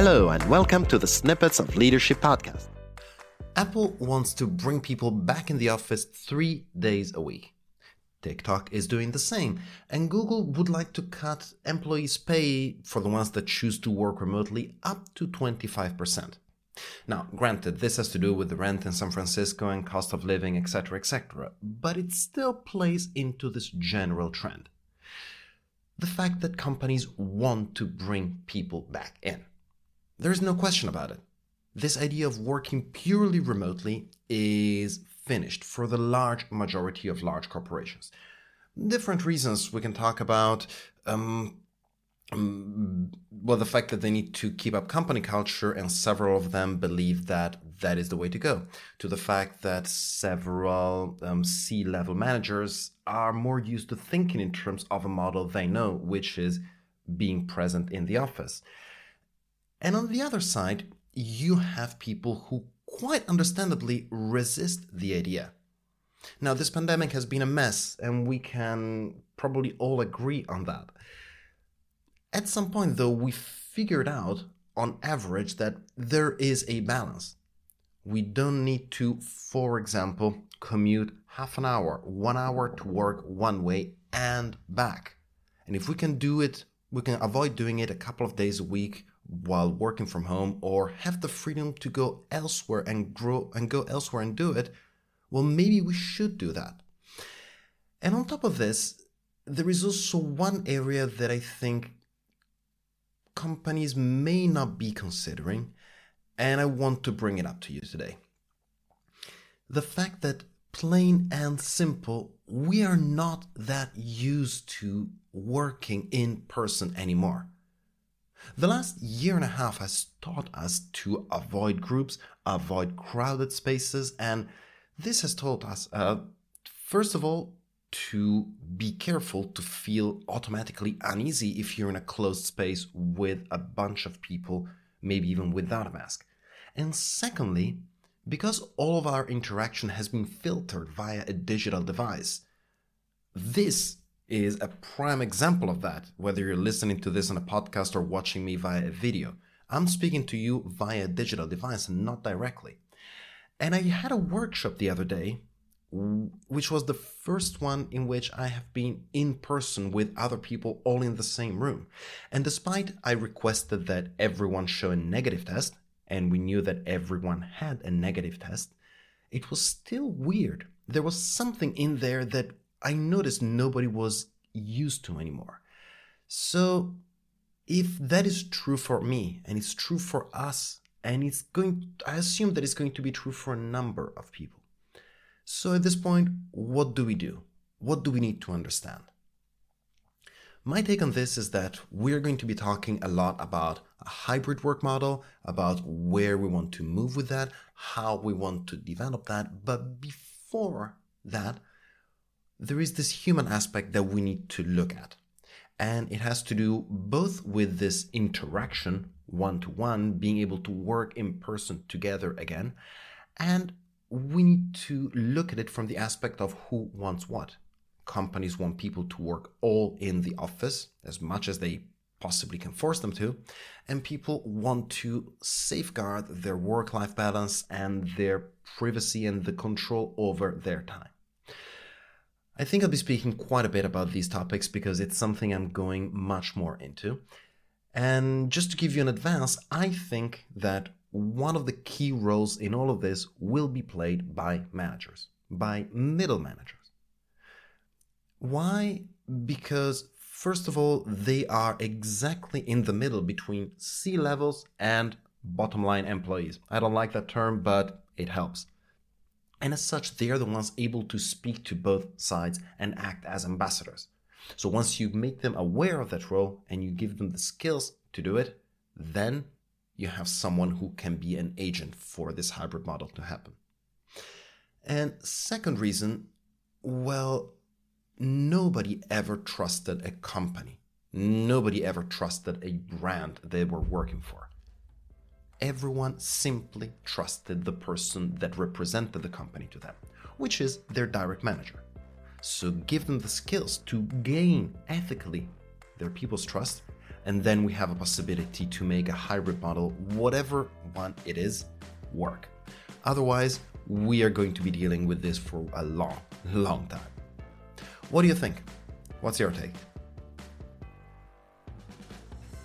Hello, and welcome to the Snippets of Leadership podcast. Apple wants to bring people back in the office three days a week. TikTok is doing the same, and Google would like to cut employees' pay for the ones that choose to work remotely up to 25%. Now, granted, this has to do with the rent in San Francisco and cost of living, etc., etc., but it still plays into this general trend. The fact that companies want to bring people back in. There is no question about it. This idea of working purely remotely is finished for the large majority of large corporations. Different reasons we can talk about. Um, um, well, the fact that they need to keep up company culture, and several of them believe that that is the way to go. To the fact that several um, C level managers are more used to thinking in terms of a model they know, which is being present in the office. And on the other side, you have people who quite understandably resist the idea. Now, this pandemic has been a mess, and we can probably all agree on that. At some point, though, we figured out on average that there is a balance. We don't need to, for example, commute half an hour, one hour to work one way and back. And if we can do it, we can avoid doing it a couple of days a week while working from home or have the freedom to go elsewhere and grow and go elsewhere and do it, well, maybe we should do that. And on top of this, there is also one area that I think companies may not be considering, and I want to bring it up to you today. The fact that, plain and simple, we are not that used to working in person anymore. The last year and a half has taught us to avoid groups, avoid crowded spaces, and this has taught us, uh, first of all, to be careful to feel automatically uneasy if you're in a closed space with a bunch of people, maybe even without a mask. And secondly, because all of our interaction has been filtered via a digital device, this is a prime example of that, whether you're listening to this on a podcast or watching me via a video. I'm speaking to you via a digital device and not directly. And I had a workshop the other day which was the first one in which I have been in person with other people all in the same room. And despite I requested that everyone show a negative test, and we knew that everyone had a negative test, it was still weird. There was something in there that I noticed nobody was used to anymore. So, if that is true for me and it's true for us, and it's going, I assume that it's going to be true for a number of people so at this point, what do we do? What do we need to understand? My take on this is that we're going to be talking a lot about a hybrid work model, about where we want to move with that, how we want to develop that. But before that, there is this human aspect that we need to look at. And it has to do both with this interaction, one to one, being able to work in person together again, and we need to look at it from the aspect of who wants what. Companies want people to work all in the office as much as they possibly can force them to, and people want to safeguard their work life balance and their privacy and the control over their time. I think I'll be speaking quite a bit about these topics because it's something I'm going much more into. And just to give you an advance, I think that one of the key roles in all of this will be played by managers, by middle managers. Why? Because, first of all, they are exactly in the middle between C levels and bottom line employees. I don't like that term, but it helps. And as such, they are the ones able to speak to both sides and act as ambassadors. So once you make them aware of that role and you give them the skills to do it, then you have someone who can be an agent for this hybrid model to happen. And second reason, well, nobody ever trusted a company. Nobody ever trusted a brand they were working for. Everyone simply trusted the person that represented the company to them, which is their direct manager. So give them the skills to gain ethically their people's trust and then we have a possibility to make a hybrid model, whatever one it is, work. Otherwise, we are going to be dealing with this for a long, long time. What do you think? What's your take?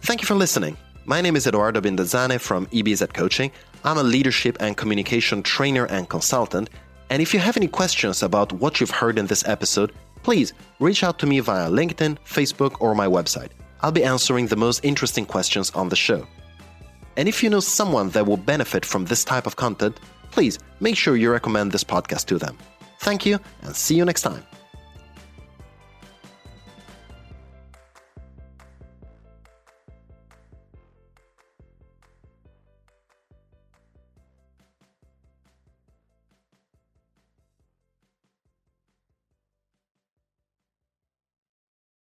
Thank you for listening. My name is Edoardo Binda Zane from EBZ Coaching. I'm a leadership and communication trainer and consultant. And if you have any questions about what you've heard in this episode, please reach out to me via LinkedIn, Facebook, or my website. I'll be answering the most interesting questions on the show. And if you know someone that will benefit from this type of content, please make sure you recommend this podcast to them. Thank you and see you next time.